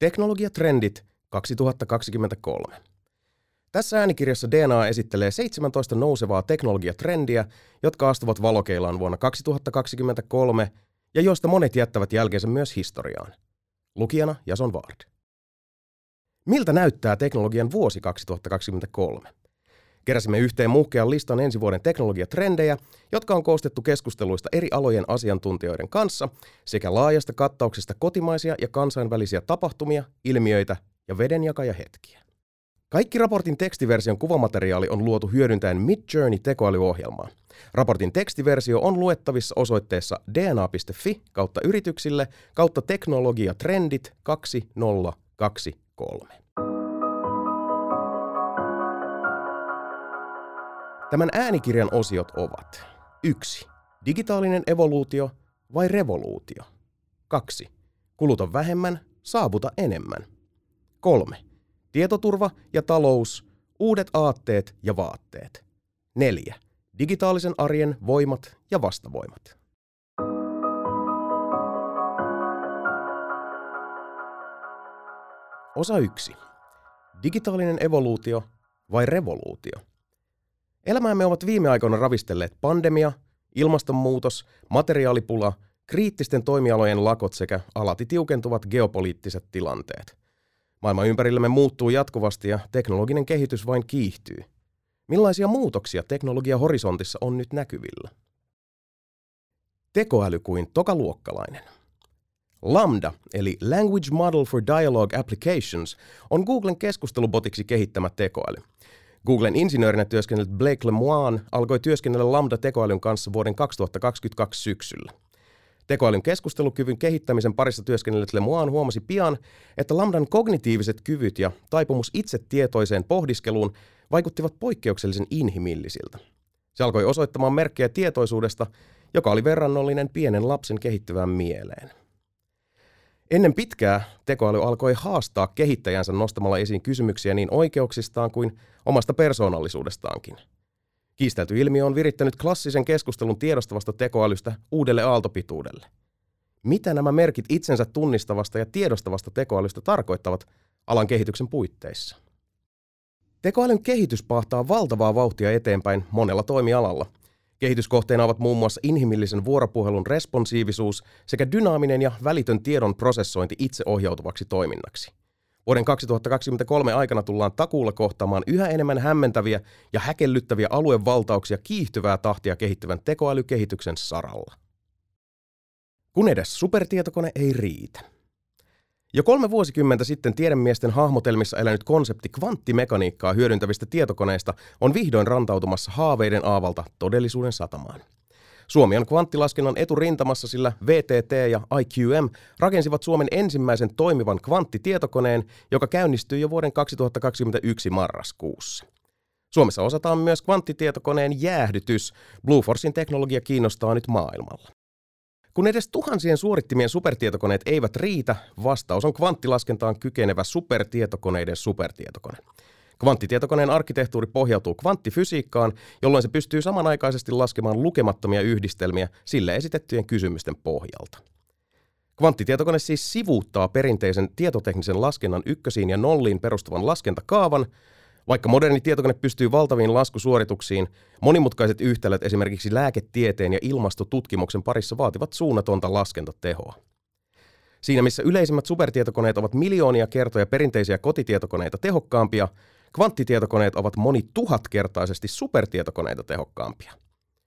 Teknologiatrendit 2023. Tässä äänikirjassa DNA esittelee 17 nousevaa teknologiatrendiä, jotka astuvat valokeilaan vuonna 2023 ja joista monet jättävät jälkeensä myös historiaan. Lukijana Jason Ward. Miltä näyttää teknologian vuosi 2023? Keräsimme yhteen muhkean listan ensi vuoden teknologiatrendejä, jotka on koostettu keskusteluista eri alojen asiantuntijoiden kanssa sekä laajasta kattauksesta kotimaisia ja kansainvälisiä tapahtumia, ilmiöitä ja vedenjakajahetkiä. Kaikki raportin tekstiversion kuvamateriaali on luotu hyödyntäen Midjourney tekoälyohjelmaa. Raportin tekstiversio on luettavissa osoitteessa dna.fi kautta yrityksille kautta teknologiatrendit 2023. Tämän äänikirjan osiot ovat 1. Digitaalinen evoluutio vai revoluutio? 2. Kuluta vähemmän, saavuta enemmän. 3. Tietoturva ja talous, uudet aatteet ja vaatteet. 4. Digitaalisen arjen voimat ja vastavoimat. Osa 1. Digitaalinen evoluutio vai revoluutio? Elämäämme ovat viime aikoina ravistelleet pandemia, ilmastonmuutos, materiaalipula, kriittisten toimialojen lakot sekä alati tiukentuvat geopoliittiset tilanteet. Maailma ympärillämme muuttuu jatkuvasti ja teknologinen kehitys vain kiihtyy. Millaisia muutoksia teknologia horisontissa on nyt näkyvillä? Tekoäly kuin tokaluokkalainen. Lambda, eli Language Model for Dialogue Applications, on Googlen keskustelubotiksi kehittämä tekoäly – Googlen insinöörinä työskennellyt Blake Lemoine alkoi työskennellä Lambda-tekoälyn kanssa vuoden 2022 syksyllä. Tekoälyn keskustelukyvyn kehittämisen parissa työskennellyt Lemoine huomasi pian, että Lambdan kognitiiviset kyvyt ja taipumus itse tietoiseen pohdiskeluun vaikuttivat poikkeuksellisen inhimillisiltä. Se alkoi osoittamaan merkkejä tietoisuudesta, joka oli verrannollinen pienen lapsen kehittyvään mieleen. Ennen pitkää tekoäly alkoi haastaa kehittäjänsä nostamalla esiin kysymyksiä niin oikeuksistaan kuin omasta persoonallisuudestaankin. Kiistelty ilmiö on virittänyt klassisen keskustelun tiedostavasta tekoälystä uudelle aaltopituudelle. Mitä nämä merkit itsensä tunnistavasta ja tiedostavasta tekoälystä tarkoittavat alan kehityksen puitteissa? Tekoälyn kehitys pahtaa valtavaa vauhtia eteenpäin monella toimialalla – Kehityskohteena ovat muun muassa inhimillisen vuoropuhelun responsiivisuus sekä dynaaminen ja välitön tiedon prosessointi itseohjautuvaksi toiminnaksi. Vuoden 2023 aikana tullaan takuulla kohtaamaan yhä enemmän hämmentäviä ja häkellyttäviä aluevaltauksia kiihtyvää tahtia kehittyvän tekoälykehityksen saralla. Kun edes supertietokone ei riitä. Jo kolme vuosikymmentä sitten tiedemiesten hahmotelmissa elänyt konsepti kvanttimekaniikkaa hyödyntävistä tietokoneista on vihdoin rantautumassa haaveiden aavalta todellisuuden satamaan. Suomi on kvanttilaskennan eturintamassa, sillä VTT ja IQM rakensivat Suomen ensimmäisen toimivan kvanttitietokoneen, joka käynnistyi jo vuoden 2021 marraskuussa. Suomessa osataan myös kvanttitietokoneen jäähdytys. Blueforcein teknologia kiinnostaa nyt maailmalla. Kun edes tuhansien suorittimien supertietokoneet eivät riitä, vastaus on kvanttilaskentaan kykenevä supertietokoneiden supertietokone. Kvanttitietokoneen arkkitehtuuri pohjautuu kvanttifysiikkaan, jolloin se pystyy samanaikaisesti laskemaan lukemattomia yhdistelmiä sille esitettyjen kysymysten pohjalta. Kvanttitietokone siis sivuuttaa perinteisen tietoteknisen laskennan ykkösiin ja nolliin perustuvan laskentakaavan, vaikka moderni tietokone pystyy valtaviin laskusuorituksiin, monimutkaiset yhtälöt esimerkiksi lääketieteen ja ilmastotutkimuksen parissa vaativat suunnatonta laskentatehoa. Siinä missä yleisimmät supertietokoneet ovat miljoonia kertoja perinteisiä kotitietokoneita tehokkaampia, kvanttitietokoneet ovat moni tuhatkertaisesti supertietokoneita tehokkaampia.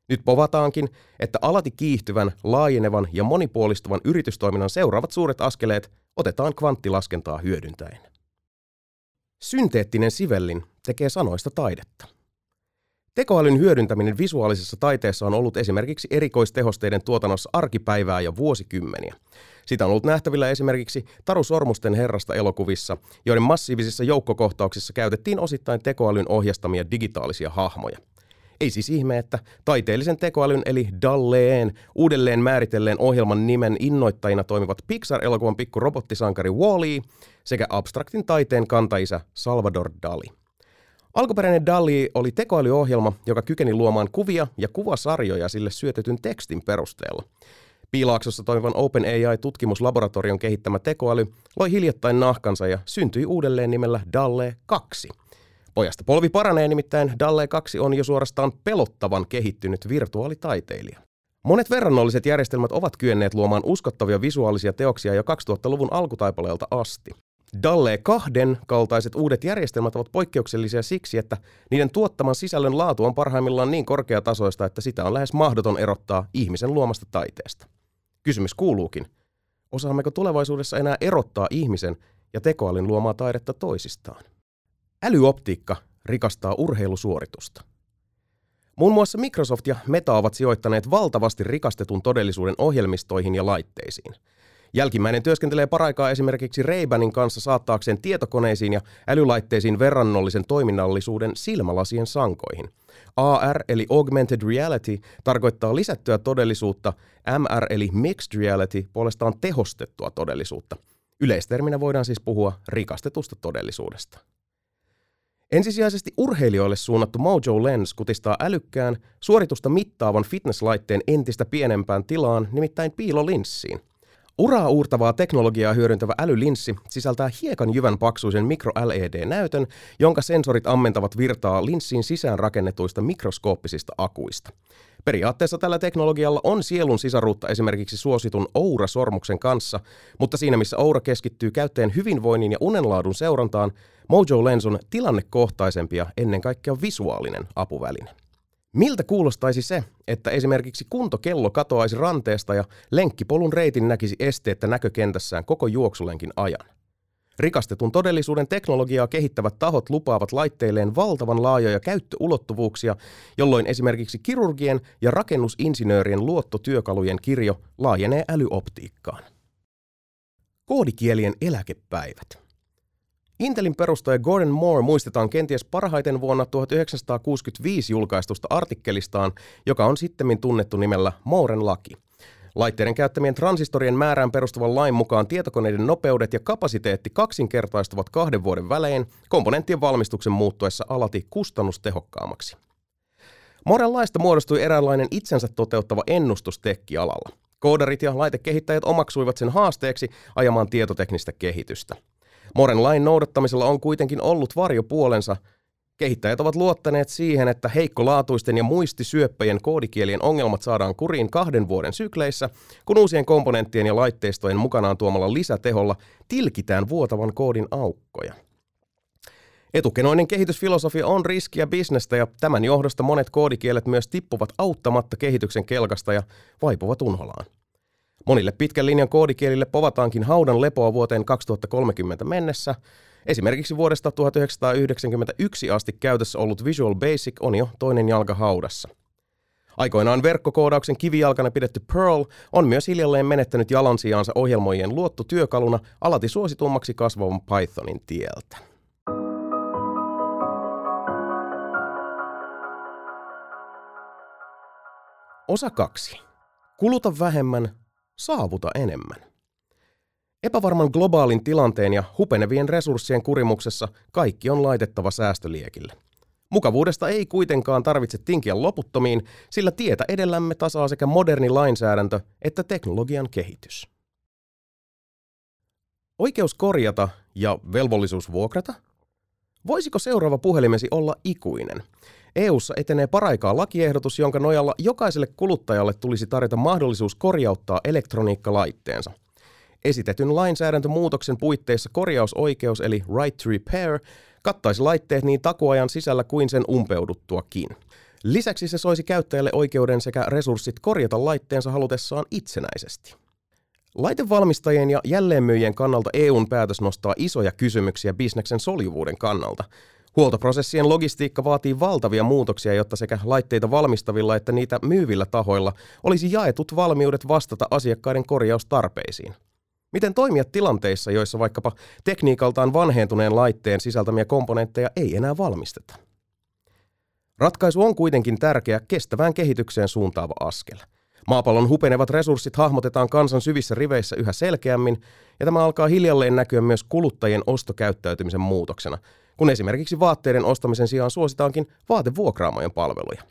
Nyt povataankin, että alati kiihtyvän, laajenevan ja monipuolistuvan yritystoiminnan seuraavat suuret askeleet otetaan kvanttilaskentaa hyödyntäen. Synteettinen sivellin tekee sanoista taidetta. Tekoälyn hyödyntäminen visuaalisessa taiteessa on ollut esimerkiksi erikoistehosteiden tuotannossa arkipäivää jo vuosikymmeniä. Sitä on ollut nähtävillä esimerkiksi Taru Sormusten herrasta elokuvissa, joiden massiivisissa joukkokohtauksissa käytettiin osittain tekoälyn ohjastamia digitaalisia hahmoja – ei siis ihme, että taiteellisen tekoälyn eli Dalleen uudelleen määritelleen ohjelman nimen innoittajina toimivat Pixar-elokuvan pikku robottisankari Wall-E sekä abstraktin taiteen kantaisä Salvador Dali. Alkuperäinen DALI oli tekoälyohjelma, joka kykeni luomaan kuvia ja kuvasarjoja sille syötetyn tekstin perusteella. Piilaaksossa toimivan OpenAI-tutkimuslaboratorion kehittämä tekoäly loi hiljattain nahkansa ja syntyi uudelleen nimellä Dalle 2. Pojasta polvi paranee nimittäin Dalle 2 on jo suorastaan pelottavan kehittynyt virtuaalitaiteilija. Monet verrannolliset järjestelmät ovat kyenneet luomaan uskottavia visuaalisia teoksia jo 2000-luvun alkutaipaleelta asti. Dalle 2 kaltaiset uudet järjestelmät ovat poikkeuksellisia siksi, että niiden tuottaman sisällön laatu on parhaimmillaan niin korkeatasoista, että sitä on lähes mahdoton erottaa ihmisen luomasta taiteesta. Kysymys kuuluukin, osaammeko tulevaisuudessa enää erottaa ihmisen ja tekoälyn luomaa taidetta toisistaan? Älyoptiikka rikastaa urheilusuoritusta. Muun muassa Microsoft ja Meta ovat sijoittaneet valtavasti rikastetun todellisuuden ohjelmistoihin ja laitteisiin. Jälkimmäinen työskentelee paraikaa esimerkiksi Ray-Banin kanssa saattaakseen tietokoneisiin ja älylaitteisiin verrannollisen toiminnallisuuden silmälasien sankoihin. AR eli Augmented Reality tarkoittaa lisättyä todellisuutta, MR eli Mixed Reality puolestaan tehostettua todellisuutta. Yleisterminä voidaan siis puhua rikastetusta todellisuudesta. Ensisijaisesti urheilijoille suunnattu Mojo Lens kutistaa älykkään, suoritusta mittaavan fitnesslaitteen entistä pienempään tilaan, nimittäin piilolinssiin. Uraa uurtavaa teknologiaa hyödyntävä älylinssi sisältää hiekan jyvän paksuisen mikro-LED-näytön, jonka sensorit ammentavat virtaa linssiin sisään rakennetuista mikroskooppisista akuista. Periaatteessa tällä teknologialla on sielun sisaruutta esimerkiksi suositun Oura-sormuksen kanssa, mutta siinä missä Oura keskittyy käyttäjän hyvinvoinnin ja unenlaadun seurantaan, Mojo Lens on tilannekohtaisempi ja ennen kaikkea visuaalinen apuväline. Miltä kuulostaisi se, että esimerkiksi kuntokello katoaisi ranteesta ja lenkkipolun reitin näkisi esteettä näkökentässään koko juoksulenkin ajan? Rikastetun todellisuuden teknologiaa kehittävät tahot lupaavat laitteilleen valtavan laajoja käyttöulottuvuuksia, jolloin esimerkiksi kirurgien ja rakennusinsinöörien luottotyökalujen kirjo laajenee älyoptiikkaan. Koodikielien eläkepäivät. Intelin perustaja Gordon Moore muistetaan kenties parhaiten vuonna 1965 julkaistusta artikkelistaan, joka on sittemmin tunnettu nimellä Mooren laki. Laitteiden käyttämien transistorien määrään perustuvan lain mukaan tietokoneiden nopeudet ja kapasiteetti kaksinkertaistuvat kahden vuoden välein komponenttien valmistuksen muuttuessa alati kustannustehokkaammaksi. Moren laista muodostui eräänlainen itsensä toteuttava ennustus tekkialalla. Koodarit ja laitekehittäjät omaksuivat sen haasteeksi ajamaan tietoteknistä kehitystä – Moren lain noudattamisella on kuitenkin ollut varjopuolensa. Kehittäjät ovat luottaneet siihen, että heikkolaatuisten ja muistisyöppäjien koodikielien ongelmat saadaan kuriin kahden vuoden sykleissä, kun uusien komponenttien ja laitteistojen mukanaan tuomalla lisäteholla tilkitään vuotavan koodin aukkoja. Etukenoinen kehitysfilosofia on riskiä bisnestä ja tämän johdosta monet koodikielet myös tippuvat auttamatta kehityksen kelkasta ja vaipuvat unholaan. Monille pitkän linjan koodikielille povataankin haudan lepoa vuoteen 2030 mennessä. Esimerkiksi vuodesta 1991 asti käytössä ollut Visual Basic on jo toinen jalka haudassa. Aikoinaan verkkokoodauksen kivijalkana pidetty Perl on myös hiljalleen menettänyt jalansijaansa ohjelmoijien luottotyökaluna alati suositummaksi kasvavan Pythonin tieltä. Osa 2. Kuluta vähemmän, saavuta enemmän. Epävarman globaalin tilanteen ja hupenevien resurssien kurimuksessa kaikki on laitettava säästöliekille. Mukavuudesta ei kuitenkaan tarvitse tinkiä loputtomiin, sillä tietä edellämme tasaa sekä moderni lainsäädäntö että teknologian kehitys. Oikeus korjata ja velvollisuus vuokrata? Voisiko seuraava puhelimesi olla ikuinen? EU:ssa etenee paraikaa lakiehdotus, jonka nojalla jokaiselle kuluttajalle tulisi tarjota mahdollisuus korjauttaa elektroniikkalaitteensa. Esitetyn lainsäädäntömuutoksen puitteissa korjausoikeus eli right to repair kattaisi laitteet niin takuajan sisällä kuin sen umpeuduttuakin. Lisäksi se soisi käyttäjälle oikeuden sekä resurssit korjata laitteensa halutessaan itsenäisesti. Laitevalmistajien ja jälleenmyyjien kannalta EUn päätös nostaa isoja kysymyksiä bisneksen soljuvuuden kannalta. Huoltoprosessien logistiikka vaatii valtavia muutoksia, jotta sekä laitteita valmistavilla että niitä myyvillä tahoilla olisi jaetut valmiudet vastata asiakkaiden korjaustarpeisiin. Miten toimia tilanteissa, joissa vaikkapa tekniikaltaan vanhentuneen laitteen sisältämiä komponentteja ei enää valmisteta? Ratkaisu on kuitenkin tärkeä kestävään kehitykseen suuntaava askel. Maapallon hupenevat resurssit hahmotetaan kansan syvissä riveissä yhä selkeämmin, ja tämä alkaa hiljalleen näkyä myös kuluttajien ostokäyttäytymisen muutoksena – kun esimerkiksi vaatteiden ostamisen sijaan suositaankin vaatevuokraamojen palveluja.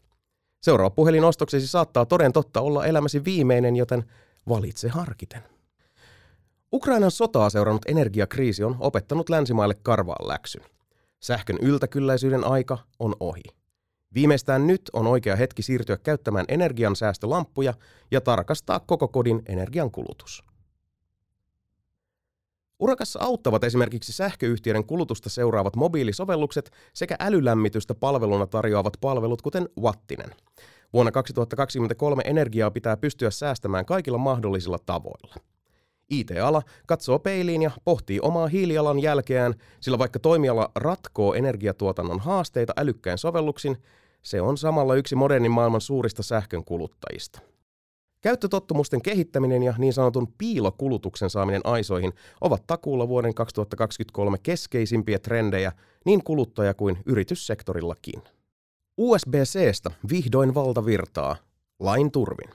Seuraava puhelinostoksesi saattaa toden totta olla elämäsi viimeinen, joten valitse harkiten. Ukrainan sotaa seurannut energiakriisi on opettanut länsimaille karvaan läksyn. Sähkön yltäkylläisyyden aika on ohi. Viimeistään nyt on oikea hetki siirtyä käyttämään energiansäästölamppuja ja tarkastaa koko kodin energiankulutus. Urakassa auttavat esimerkiksi sähköyhtiöiden kulutusta seuraavat mobiilisovellukset sekä älylämmitystä palveluna tarjoavat palvelut kuten Wattinen. Vuonna 2023 energiaa pitää pystyä säästämään kaikilla mahdollisilla tavoilla. IT-ala katsoo peiliin ja pohtii omaa hiilijalan jälkeään, sillä vaikka toimiala ratkoo energiatuotannon haasteita älykkäin sovelluksin, se on samalla yksi modernin maailman suurista sähkön kuluttajista. Käyttötottumusten kehittäminen ja niin sanotun piilokulutuksen saaminen aisoihin ovat takuulla vuoden 2023 keskeisimpiä trendejä niin kuluttaja- kuin yrityssektorillakin. USB-Cstä vihdoin valtavirtaa, lain turvin.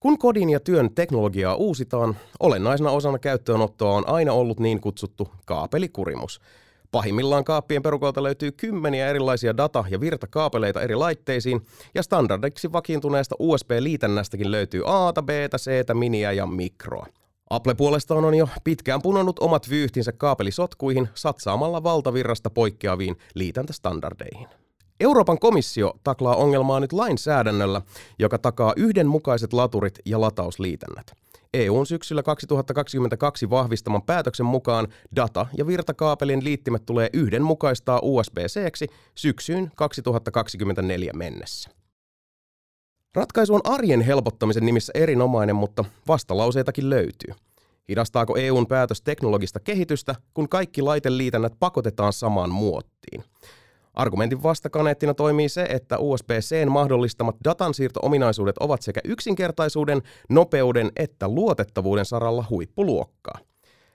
Kun kodin ja työn teknologiaa uusitaan, olennaisena osana käyttöönottoa on aina ollut niin kutsuttu kaapelikurimus – Pahimmillaan kaappien perukolta löytyy kymmeniä erilaisia data- ja virtakaapeleita eri laitteisiin, ja standardiksi vakiintuneesta USB-liitännästäkin löytyy A, B, C, miniä ja mikroa. Apple puolestaan on jo pitkään punonnut omat vyyhtinsä kaapelisotkuihin satsaamalla valtavirrasta poikkeaviin liitäntästandardeihin. Euroopan komissio taklaa ongelmaa nyt lainsäädännöllä, joka takaa yhdenmukaiset laturit ja latausliitännät. EUn syksyllä 2022 vahvistaman päätöksen mukaan data- ja virtakaapelin liittimet tulee yhdenmukaistaa USB-C syksyyn 2024 mennessä. Ratkaisu on arjen helpottamisen nimissä erinomainen, mutta vastalauseitakin löytyy. Hidastaako EUn päätös teknologista kehitystä, kun kaikki laiteliitännät pakotetaan samaan muottiin? Argumentin vastakaneettina toimii se, että USB-Cn mahdollistamat datansiirto-ominaisuudet ovat sekä yksinkertaisuuden, nopeuden että luotettavuuden saralla huippuluokkaa.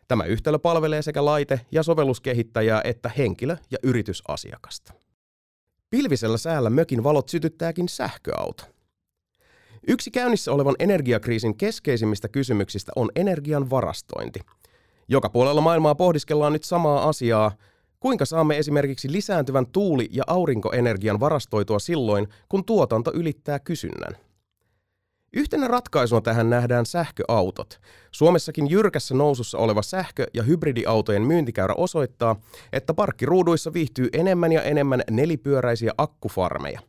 Tämä yhtälö palvelee sekä laite- ja sovelluskehittäjää että henkilö- ja yritysasiakasta. Pilvisellä säällä mökin valot sytyttääkin sähköauto. Yksi käynnissä olevan energiakriisin keskeisimmistä kysymyksistä on energian varastointi. Joka puolella maailmaa pohdiskellaan nyt samaa asiaa, Kuinka saamme esimerkiksi lisääntyvän tuuli- ja aurinkoenergian varastoitua silloin, kun tuotanto ylittää kysynnän? Yhtenä ratkaisuna tähän nähdään sähköautot. Suomessakin jyrkässä nousussa oleva sähkö- ja hybridiautojen myyntikäyrä osoittaa, että parkkiruuduissa viihtyy enemmän ja enemmän nelipyöräisiä akkufarmeja.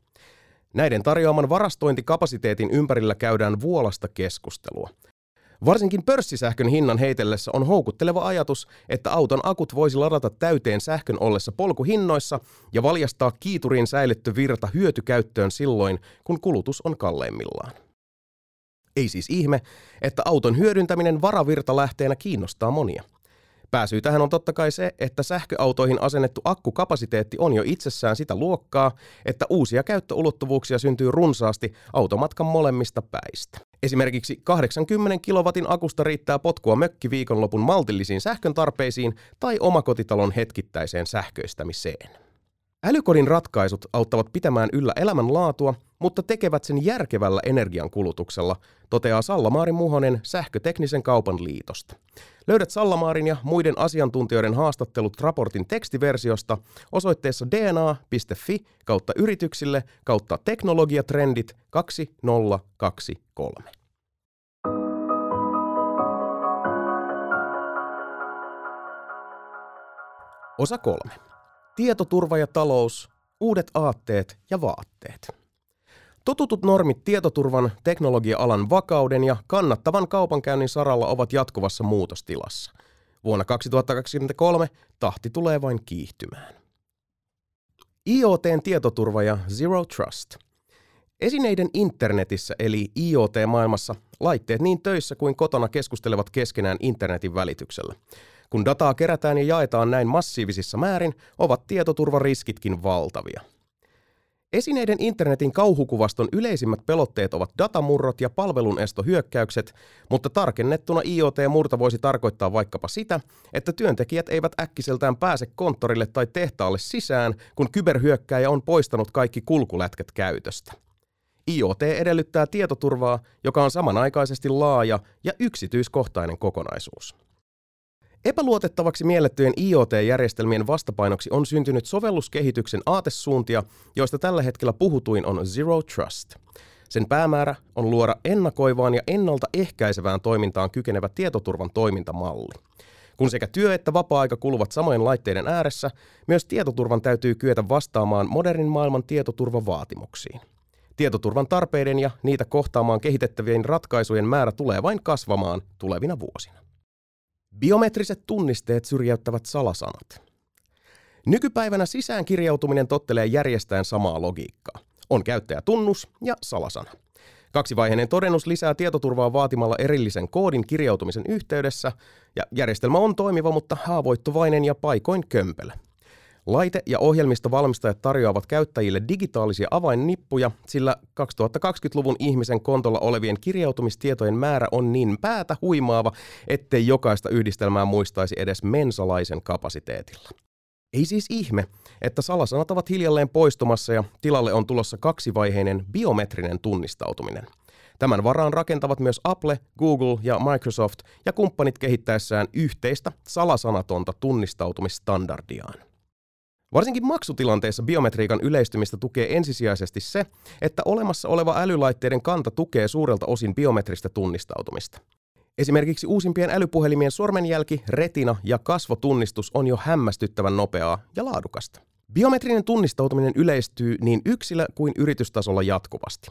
Näiden tarjoaman varastointikapasiteetin ympärillä käydään vuolasta keskustelua. Varsinkin pörssisähkön hinnan heitellessä on houkutteleva ajatus, että auton akut voisi ladata täyteen sähkön ollessa polkuhinnoissa ja valjastaa kiituriin säilytty virta hyötykäyttöön silloin, kun kulutus on kalleimmillaan. Ei siis ihme, että auton hyödyntäminen varavirtalähteenä kiinnostaa monia – Pääsyy tähän on totta kai se, että sähköautoihin asennettu akkukapasiteetti on jo itsessään sitä luokkaa, että uusia käyttöulottuvuuksia syntyy runsaasti automatkan molemmista päistä. Esimerkiksi 80 kilowatin akusta riittää potkua mökki viikonlopun maltillisiin sähkön tarpeisiin tai omakotitalon hetkittäiseen sähköistämiseen. Älykodin ratkaisut auttavat pitämään yllä elämänlaatua, mutta tekevät sen järkevällä energiankulutuksella, toteaa Salla-Maarin Muhonen Sähköteknisen kaupan liitosta. Löydät Sallamaarin ja muiden asiantuntijoiden haastattelut raportin tekstiversiosta osoitteessa dna.fi kautta yrityksille kautta teknologiatrendit 2023. Osa kolme. Tietoturva ja talous, uudet aatteet ja vaatteet. Totutut normit tietoturvan, teknologia-alan vakauden ja kannattavan kaupankäynnin saralla ovat jatkuvassa muutostilassa. Vuonna 2023 tahti tulee vain kiihtymään. IoTn tietoturva ja Zero Trust. Esineiden internetissä eli IoT-maailmassa laitteet niin töissä kuin kotona keskustelevat keskenään internetin välityksellä. Kun dataa kerätään ja jaetaan näin massiivisissa määrin, ovat tietoturvariskitkin valtavia. Esineiden internetin kauhukuvaston yleisimmät pelotteet ovat datamurrot ja palvelunestohyökkäykset, mutta tarkennettuna IoT-murta voisi tarkoittaa vaikkapa sitä, että työntekijät eivät äkkiseltään pääse konttorille tai tehtaalle sisään, kun kyberhyökkäjä on poistanut kaikki kulkulätkät käytöstä. IoT edellyttää tietoturvaa, joka on samanaikaisesti laaja ja yksityiskohtainen kokonaisuus. Epäluotettavaksi miellettyjen IoT-järjestelmien vastapainoksi on syntynyt sovelluskehityksen aatesuuntia, joista tällä hetkellä puhutuin on Zero Trust. Sen päämäärä on luoda ennakoivaan ja ennaltaehkäisevään toimintaan kykenevä tietoturvan toimintamalli. Kun sekä työ että vapaa-aika kuluvat samojen laitteiden ääressä, myös tietoturvan täytyy kyetä vastaamaan modernin maailman tietoturvavaatimuksiin. Tietoturvan tarpeiden ja niitä kohtaamaan kehitettävien ratkaisujen määrä tulee vain kasvamaan tulevina vuosina. Biometriset tunnisteet syrjäyttävät salasanat. Nykypäivänä sisäänkirjautuminen tottelee järjestäen samaa logiikkaa. On käyttäjätunnus ja salasana. Kaksivaiheinen todennus lisää tietoturvaa vaatimalla erillisen koodin kirjautumisen yhteydessä, ja järjestelmä on toimiva, mutta haavoittuvainen ja paikoin kömpelö. Laite- ja ohjelmistovalmistajat tarjoavat käyttäjille digitaalisia avainnippuja, sillä 2020-luvun ihmisen kontolla olevien kirjautumistietojen määrä on niin päätä huimaava, ettei jokaista yhdistelmää muistaisi edes mensalaisen kapasiteetilla. Ei siis ihme, että salasanat ovat hiljalleen poistumassa ja tilalle on tulossa kaksivaiheinen biometrinen tunnistautuminen. Tämän varaan rakentavat myös Apple, Google ja Microsoft ja kumppanit kehittäessään yhteistä salasanatonta tunnistautumisstandardiaan. Varsinkin maksutilanteessa biometriikan yleistymistä tukee ensisijaisesti se, että olemassa oleva älylaitteiden kanta tukee suurelta osin biometristä tunnistautumista. Esimerkiksi uusimpien älypuhelimien sormenjälki, retina ja kasvotunnistus on jo hämmästyttävän nopeaa ja laadukasta. Biometrinen tunnistautuminen yleistyy niin yksilö- kuin yritystasolla jatkuvasti.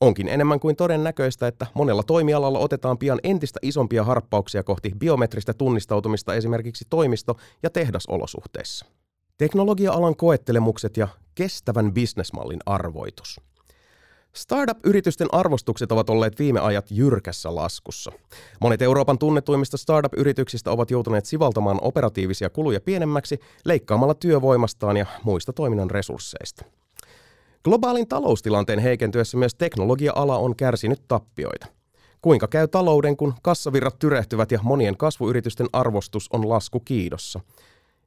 Onkin enemmän kuin todennäköistä, että monella toimialalla otetaan pian entistä isompia harppauksia kohti biometristä tunnistautumista esimerkiksi toimisto- ja tehdasolosuhteissa. Teknologia-alan koettelemukset ja kestävän bisnesmallin arvoitus. Startup-yritysten arvostukset ovat olleet viime ajat jyrkässä laskussa. Monet Euroopan tunnetuimmista startup-yrityksistä ovat joutuneet sivaltamaan operatiivisia kuluja pienemmäksi leikkaamalla työvoimastaan ja muista toiminnan resursseista. Globaalin taloustilanteen heikentyessä myös teknologia-ala on kärsinyt tappioita. Kuinka käy talouden, kun kassavirrat tyrehtyvät ja monien kasvuyritysten arvostus on lasku kiidossa?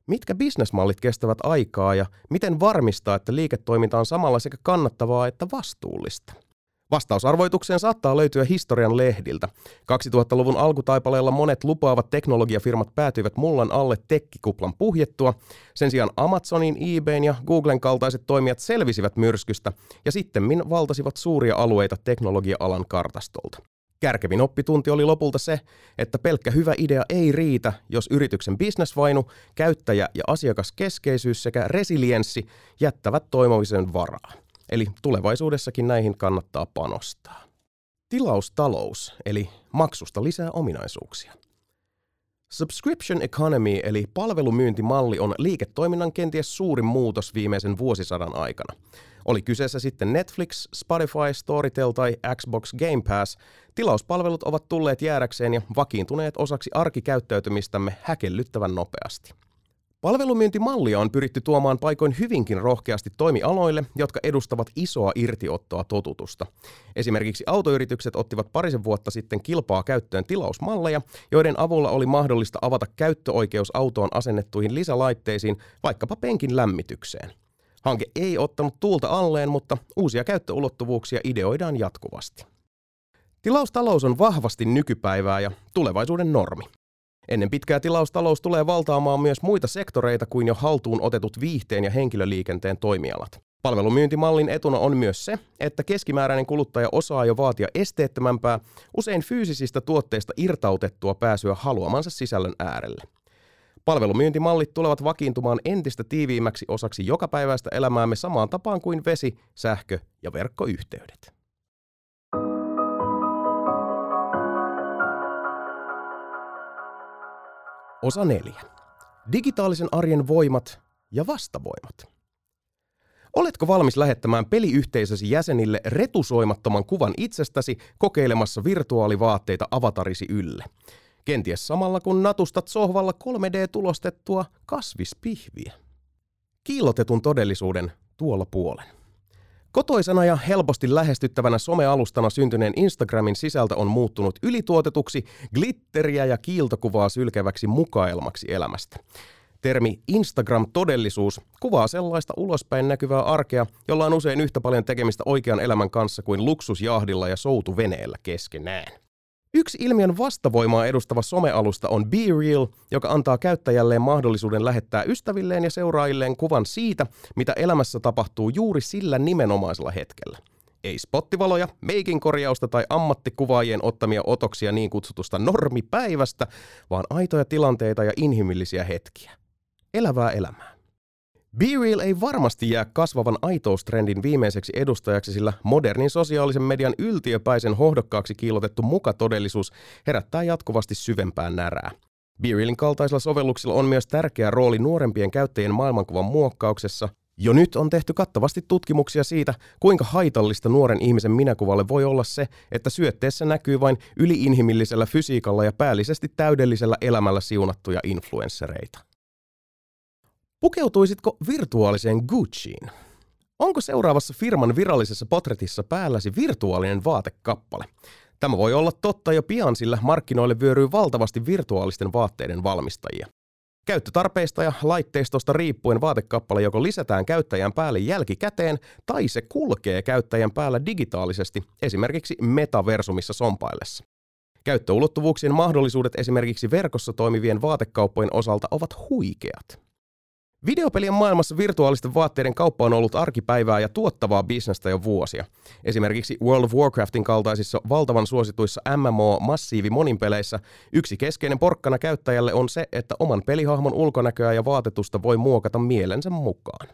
Mitkä bisnesmallit kestävät aikaa ja miten varmistaa, että liiketoiminta on samalla sekä kannattavaa että vastuullista? Vastausarvoitukseen saattaa löytyä historian lehdiltä. 2000-luvun alkutaipaleella monet lupaavat teknologiafirmat päätyivät mullan alle tekkikuplan puhjettua. Sen sijaan Amazonin, eBayn ja Googlen kaltaiset toimijat selvisivät myrskystä ja sitten valtasivat suuria alueita teknologia-alan kartastolta. Kärkevin oppitunti oli lopulta se, että pelkkä hyvä idea ei riitä, jos yrityksen bisnesvainu, käyttäjä- ja asiakaskeskeisyys sekä resilienssi jättävät toimimisen varaa. Eli tulevaisuudessakin näihin kannattaa panostaa. Tilaustalous, eli maksusta lisää ominaisuuksia. Subscription economy eli palvelumyyntimalli on liiketoiminnan kenties suurin muutos viimeisen vuosisadan aikana. Oli kyseessä sitten Netflix, Spotify, Storytel tai Xbox Game Pass, tilauspalvelut ovat tulleet jäädäkseen ja vakiintuneet osaksi arkikäyttäytymistämme häkellyttävän nopeasti. Palvelumyyntimallia on pyritty tuomaan paikoin hyvinkin rohkeasti toimialoille, jotka edustavat isoa irtiottoa totutusta. Esimerkiksi autoyritykset ottivat parisen vuotta sitten kilpaa käyttöön tilausmalleja, joiden avulla oli mahdollista avata käyttöoikeus autoon asennettuihin lisälaitteisiin, vaikkapa penkin lämmitykseen. Hanke ei ottanut tuulta alleen, mutta uusia käyttöulottuvuuksia ideoidaan jatkuvasti. Tilaustalous on vahvasti nykypäivää ja tulevaisuuden normi. Ennen pitkää tilaustalous tulee valtaamaan myös muita sektoreita kuin jo haltuun otetut viihteen ja henkilöliikenteen toimialat. Palvelumyyntimallin etuna on myös se, että keskimääräinen kuluttaja osaa jo vaatia esteettömämpää, usein fyysisistä tuotteista irtautettua pääsyä haluamansa sisällön äärelle. Palvelumyyntimallit tulevat vakiintumaan entistä tiiviimmäksi osaksi jokapäiväistä elämäämme samaan tapaan kuin vesi, sähkö ja verkkoyhteydet. Osa 4. Digitaalisen arjen voimat ja vastavoimat. Oletko valmis lähettämään peliyhteisösi jäsenille retusoimattoman kuvan itsestäsi kokeilemassa virtuaalivaatteita avatarisi ylle? Kenties samalla kun natustat sohvalla 3D-tulostettua kasvispihviä. Kiillotetun todellisuuden tuolla puolen. Kotoisena ja helposti lähestyttävänä somealustana syntyneen Instagramin sisältö on muuttunut ylituotetuksi, glitteriä ja kiiltokuvaa sylkeväksi mukaelmaksi elämästä. Termi Instagram-todellisuus kuvaa sellaista ulospäin näkyvää arkea, jolla on usein yhtä paljon tekemistä oikean elämän kanssa kuin luksusjahdilla ja soutuveneellä keskenään. Yksi ilmiön vastavoimaa edustava somealusta on Be Real, joka antaa käyttäjälleen mahdollisuuden lähettää ystävilleen ja seuraajilleen kuvan siitä, mitä elämässä tapahtuu juuri sillä nimenomaisella hetkellä. Ei spottivaloja, meikin korjausta tai ammattikuvaajien ottamia otoksia niin kutsutusta normipäivästä, vaan aitoja tilanteita ja inhimillisiä hetkiä. Elävää elämää. BeReal ei varmasti jää kasvavan aitoustrendin viimeiseksi edustajaksi, sillä modernin sosiaalisen median yltiöpäisen hohdokkaaksi kiilotettu mukatodellisuus herättää jatkuvasti syvempään närää. BeRealin kaltaisilla sovelluksilla on myös tärkeä rooli nuorempien käyttäjien maailmankuvan muokkauksessa. Jo nyt on tehty kattavasti tutkimuksia siitä, kuinka haitallista nuoren ihmisen minäkuvalle voi olla se, että syötteessä näkyy vain yliinhimillisellä fysiikalla ja päällisesti täydellisellä elämällä siunattuja influenssereita. Pukeutuisitko virtuaaliseen Gucciin? Onko seuraavassa firman virallisessa potretissa päälläsi virtuaalinen vaatekappale? Tämä voi olla totta jo pian, sillä markkinoille vyöryy valtavasti virtuaalisten vaatteiden valmistajia. Käyttötarpeista ja laitteistosta riippuen vaatekappale joko lisätään käyttäjän päälle jälkikäteen tai se kulkee käyttäjän päällä digitaalisesti, esimerkiksi metaversumissa sompaillessa. Käyttöulottuvuuksien mahdollisuudet esimerkiksi verkossa toimivien vaatekauppojen osalta ovat huikeat. Videopelien maailmassa virtuaalisten vaatteiden kauppa on ollut arkipäivää ja tuottavaa bisnestä jo vuosia. Esimerkiksi World of Warcraftin kaltaisissa valtavan suosituissa MMO-massiivi moninpeleissä yksi keskeinen porkkana käyttäjälle on se, että oman pelihahmon ulkonäköä ja vaatetusta voi muokata mielensä mukaan.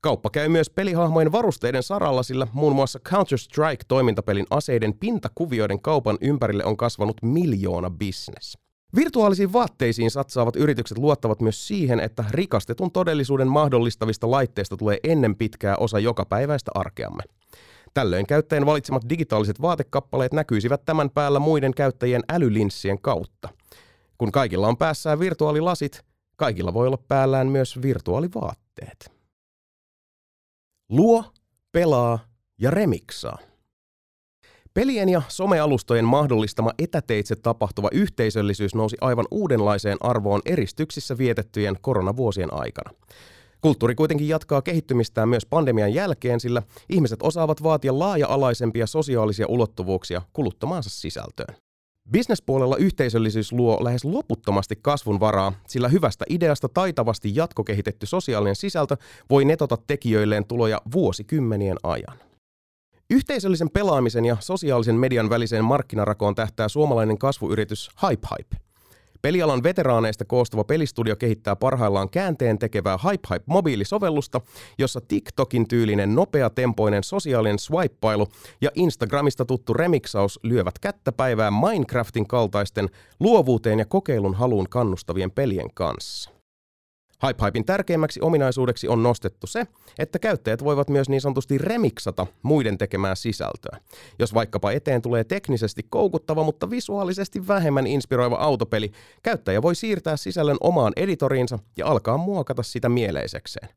Kauppa käy myös pelihahmojen varusteiden saralla, sillä muun muassa Counter-Strike-toimintapelin aseiden pintakuvioiden kaupan ympärille on kasvanut miljoona bisnes. Virtuaalisiin vaatteisiin satsaavat yritykset luottavat myös siihen, että rikastetun todellisuuden mahdollistavista laitteista tulee ennen pitkää osa jokapäiväistä arkeamme. Tällöin käyttäjän valitsemat digitaaliset vaatekappaleet näkyisivät tämän päällä muiden käyttäjien älylinssien kautta. Kun kaikilla on päässään virtuaalilasit, kaikilla voi olla päällään myös virtuaalivaatteet. Luo, pelaa ja remiksaa. Pelien ja somealustojen mahdollistama etäteitse tapahtuva yhteisöllisyys nousi aivan uudenlaiseen arvoon eristyksissä vietettyjen koronavuosien aikana. Kulttuuri kuitenkin jatkaa kehittymistään myös pandemian jälkeen, sillä ihmiset osaavat vaatia laaja-alaisempia sosiaalisia ulottuvuuksia kuluttamaansa sisältöön. Businesspuolella yhteisöllisyys luo lähes loputtomasti kasvun varaa, sillä hyvästä ideasta taitavasti jatkokehitetty sosiaalinen sisältö voi netota tekijöilleen tuloja vuosikymmenien ajan. Yhteisöllisen pelaamisen ja sosiaalisen median väliseen markkinarakoon tähtää suomalainen kasvuyritys Hype Hype. Pelialan veteraaneista koostuva pelistudio kehittää parhaillaan käänteen tekevää Hype Hype mobiilisovellusta, jossa TikTokin tyylinen nopeatempoinen sosiaalinen swipeilu ja Instagramista tuttu remiksaus lyövät kättä päivää Minecraftin kaltaisten luovuuteen ja kokeilun haluun kannustavien pelien kanssa. HypeHypin tärkeimmäksi ominaisuudeksi on nostettu se, että käyttäjät voivat myös niin sanotusti remiksata muiden tekemää sisältöä. Jos vaikkapa eteen tulee teknisesti koukuttava, mutta visuaalisesti vähemmän inspiroiva autopeli, käyttäjä voi siirtää sisällön omaan editoriinsa ja alkaa muokata sitä mieleisekseen.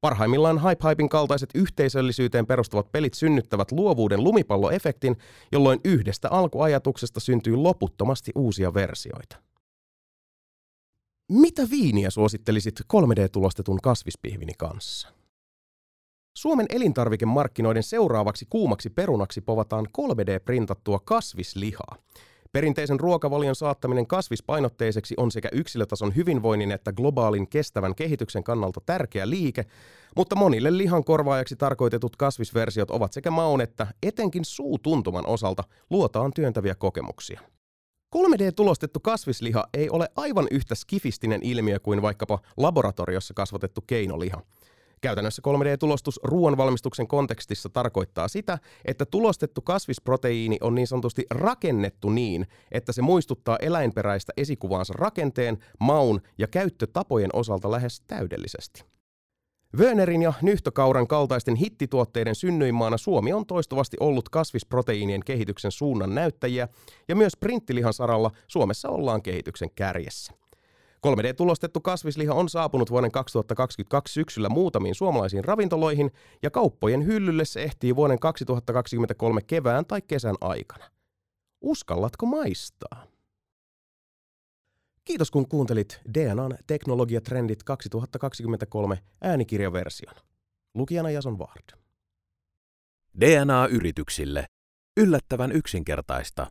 Parhaimmillaan HypeHypin kaltaiset yhteisöllisyyteen perustuvat pelit synnyttävät luovuuden lumipalloefektin, jolloin yhdestä alkuajatuksesta syntyy loputtomasti uusia versioita. Mitä viiniä suosittelisit 3D-tulostetun kasvispihvini kanssa? Suomen elintarvikemarkkinoiden seuraavaksi kuumaksi perunaksi povataan 3D-printattua kasvislihaa. Perinteisen ruokavalion saattaminen kasvispainotteiseksi on sekä yksilötason hyvinvoinnin että globaalin kestävän kehityksen kannalta tärkeä liike, mutta monille lihan korvaajaksi tarkoitetut kasvisversiot ovat sekä maun että etenkin suutuntuman osalta luotaan työntäviä kokemuksia. 3D-tulostettu kasvisliha ei ole aivan yhtä skifistinen ilmiö kuin vaikkapa laboratoriossa kasvatettu keinoliha. Käytännössä 3D-tulostus ruoanvalmistuksen kontekstissa tarkoittaa sitä, että tulostettu kasvisproteiini on niin sanotusti rakennettu niin, että se muistuttaa eläinperäistä esikuvaansa rakenteen, maun ja käyttötapojen osalta lähes täydellisesti. Wönerin ja nyhtökauran kaltaisten hittituotteiden synnyinmaana Suomi on toistuvasti ollut kasvisproteiinien kehityksen suunnan näyttäjiä, ja myös printtilihan saralla Suomessa ollaan kehityksen kärjessä. 3D-tulostettu kasvisliha on saapunut vuoden 2022 syksyllä muutamiin suomalaisiin ravintoloihin, ja kauppojen hyllylle se ehtii vuoden 2023 kevään tai kesän aikana. Uskallatko maistaa? Kiitos kun kuuntelit DNAn Teknologiatrendit 2023 äänikirjaversion. Lukijana Jason Ward. DNA-yrityksille. Yllättävän yksinkertaista.